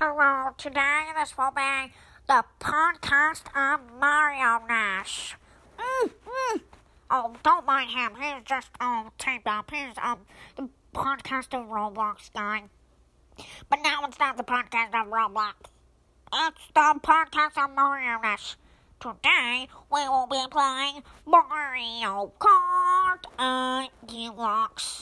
Hello, today this will be the podcast of Mario Nash. Mm, mm. Oh, don't mind him. He's just um taped up. He's um the podcast of Roblox guy. But now it's not the podcast of Roblox. It's the podcast of Mario Nash. Today we will be playing Mario Kart 8 Deluxe.